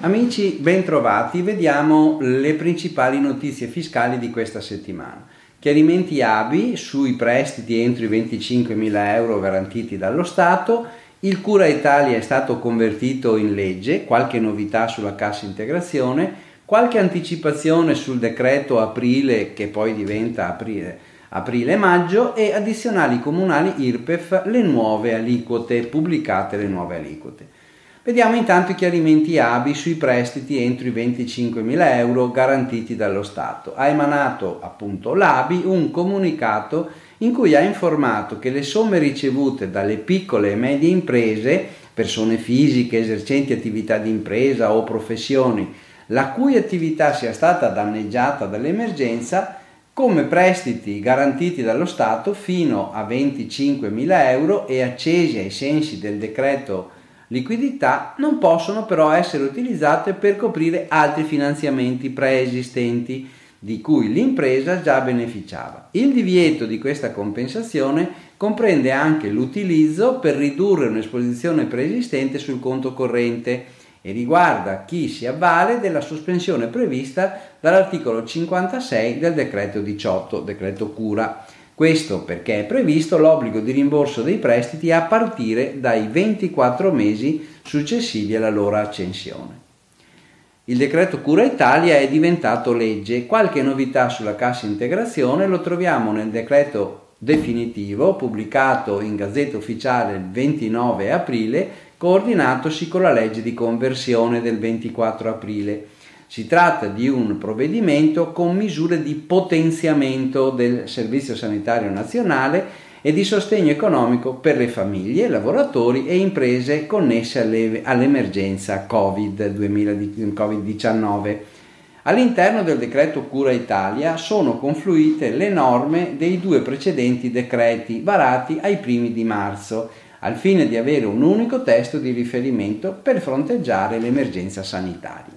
Amici, bentrovati, vediamo le principali notizie fiscali di questa settimana. Chiarimenti ABI sui prestiti entro i 25.000 euro garantiti dallo Stato, il Cura Italia è stato convertito in legge, qualche novità sulla cassa integrazione, qualche anticipazione sul decreto aprile che poi diventa aprile, aprile-maggio e addizionali comunali IRPEF le nuove aliquote, pubblicate le nuove aliquote. Vediamo intanto i chiarimenti ABI sui prestiti entro i 25.000 euro garantiti dallo Stato. Ha emanato appunto l'ABI un comunicato in cui ha informato che le somme ricevute dalle piccole e medie imprese, persone fisiche esercenti attività di impresa o professioni, la cui attività sia stata danneggiata dall'emergenza, come prestiti garantiti dallo Stato fino a 25.000 euro e accesi ai sensi del decreto liquidità non possono però essere utilizzate per coprire altri finanziamenti preesistenti di cui l'impresa già beneficiava. Il divieto di questa compensazione comprende anche l'utilizzo per ridurre un'esposizione preesistente sul conto corrente e riguarda chi si avvale della sospensione prevista dall'articolo 56 del decreto 18, decreto cura questo perché è previsto l'obbligo di rimborso dei prestiti a partire dai 24 mesi successivi alla loro accensione. Il decreto Cura Italia è diventato legge. Qualche novità sulla cassa integrazione lo troviamo nel decreto definitivo pubblicato in Gazzetta Ufficiale il 29 aprile, coordinatosi con la legge di conversione del 24 aprile si tratta di un provvedimento con misure di potenziamento del Servizio Sanitario Nazionale e di sostegno economico per le famiglie, lavoratori e imprese connesse alle, all'emergenza Covid-19. All'interno del decreto Cura Italia sono confluite le norme dei due precedenti decreti varati ai primi di marzo, al fine di avere un unico testo di riferimento per fronteggiare l'emergenza sanitaria.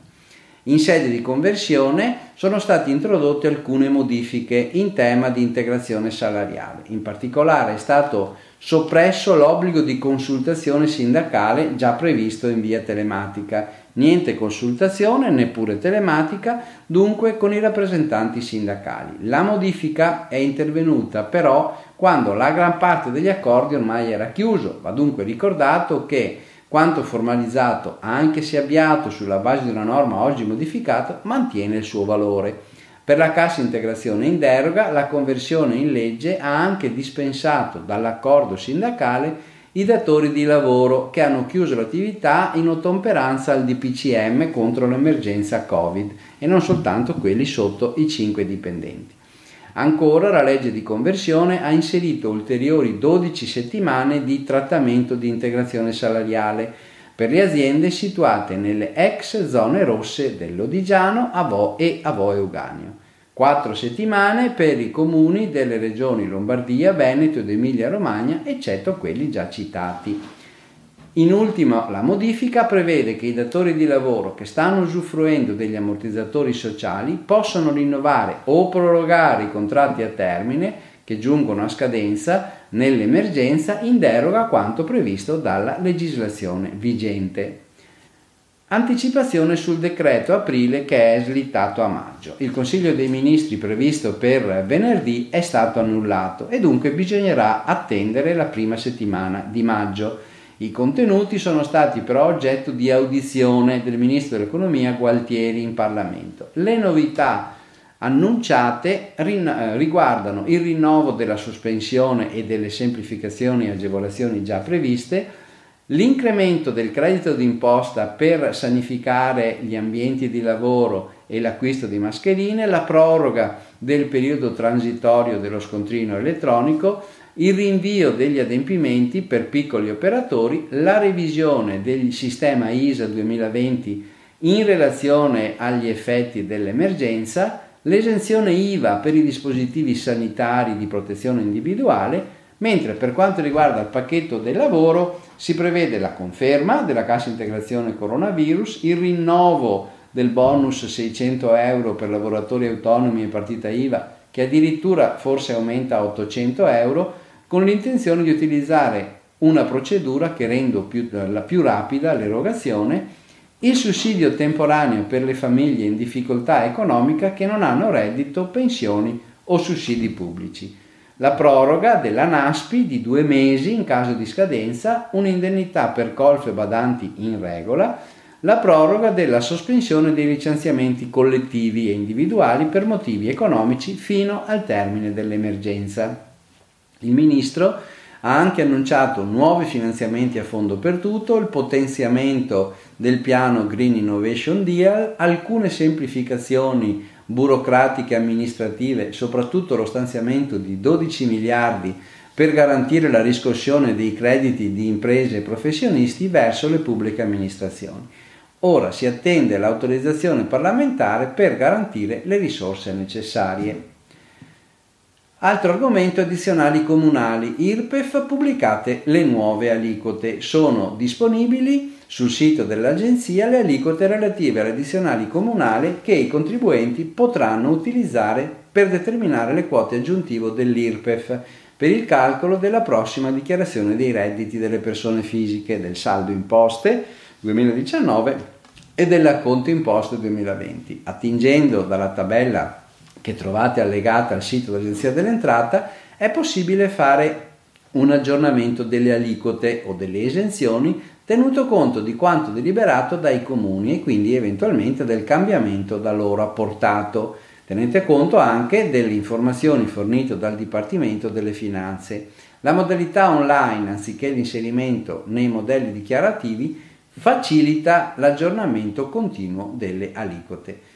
In sede di conversione sono state introdotte alcune modifiche in tema di integrazione salariale. In particolare è stato soppresso l'obbligo di consultazione sindacale già previsto in via telematica. Niente consultazione, neppure telematica, dunque con i rappresentanti sindacali. La modifica è intervenuta però quando la gran parte degli accordi ormai era chiuso. Va dunque ricordato che quanto formalizzato, anche se avviato sulla base di una norma oggi modificata, mantiene il suo valore. Per la cassa integrazione in deroga, la conversione in legge ha anche dispensato dall'accordo sindacale i datori di lavoro che hanno chiuso l'attività in ottemperanza al DPCM contro l'emergenza Covid e non soltanto quelli sotto i 5 dipendenti. Ancora la legge di conversione ha inserito ulteriori 12 settimane di trattamento di integrazione salariale per le aziende situate nelle ex zone rosse dell'Odigiano, Avò e Avò Euganeo. 4 settimane per i comuni delle regioni Lombardia, Veneto ed Emilia Romagna, eccetto quelli già citati. In ultimo, la modifica prevede che i datori di lavoro che stanno usufruendo degli ammortizzatori sociali possano rinnovare o prorogare i contratti a termine che giungono a scadenza nell'emergenza in deroga a quanto previsto dalla legislazione vigente. Anticipazione sul decreto aprile che è slittato a maggio. Il Consiglio dei Ministri previsto per venerdì è stato annullato e dunque bisognerà attendere la prima settimana di maggio. I contenuti sono stati però oggetto di audizione del Ministro dell'Economia Gualtieri in Parlamento. Le novità annunciate eh, riguardano il rinnovo della sospensione e delle semplificazioni e agevolazioni già previste, l'incremento del credito d'imposta per sanificare gli ambienti di lavoro e l'acquisto di mascherine, la proroga del periodo transitorio dello scontrino elettronico, il rinvio degli adempimenti per piccoli operatori, la revisione del sistema ISA 2020 in relazione agli effetti dell'emergenza, l'esenzione IVA per i dispositivi sanitari di protezione individuale, mentre per quanto riguarda il pacchetto del lavoro si prevede la conferma della cassa integrazione coronavirus, il rinnovo del bonus 600 euro per lavoratori autonomi e partita IVA che addirittura forse aumenta a 800 euro, con l'intenzione di utilizzare una procedura che renda più, la più rapida l'erogazione, il sussidio temporaneo per le famiglie in difficoltà economica che non hanno reddito, pensioni o sussidi pubblici, la proroga della NASPI di due mesi in caso di scadenza, un'indennità per colfe badanti in regola, la proroga della sospensione dei licenziamenti collettivi e individuali per motivi economici fino al termine dell'emergenza. Il Ministro ha anche annunciato nuovi finanziamenti a fondo perduto, il potenziamento del piano Green Innovation Deal, alcune semplificazioni burocratiche e amministrative, soprattutto lo stanziamento di 12 miliardi per garantire la riscossione dei crediti di imprese e professionisti verso le pubbliche amministrazioni. Ora si attende l'autorizzazione parlamentare per garantire le risorse necessarie. Altro argomento addizionali comunali. IRPEF pubblicate le nuove aliquote. Sono disponibili sul sito dell'Agenzia le aliquote relative alle addizionali comunali che i contribuenti potranno utilizzare per determinare le quote aggiuntive dell'IRPEF per il calcolo della prossima dichiarazione dei redditi delle persone fisiche, del saldo imposte 2019 e dell'acconto imposte 2020. Attingendo dalla tabella che trovate allegata al sito dell'Agenzia dell'Entrata, è possibile fare un aggiornamento delle aliquote o delle esenzioni tenuto conto di quanto deliberato dai comuni e quindi eventualmente del cambiamento da loro apportato. Tenete conto anche delle informazioni fornite dal Dipartimento delle Finanze. La modalità online, anziché l'inserimento nei modelli dichiarativi, facilita l'aggiornamento continuo delle aliquote.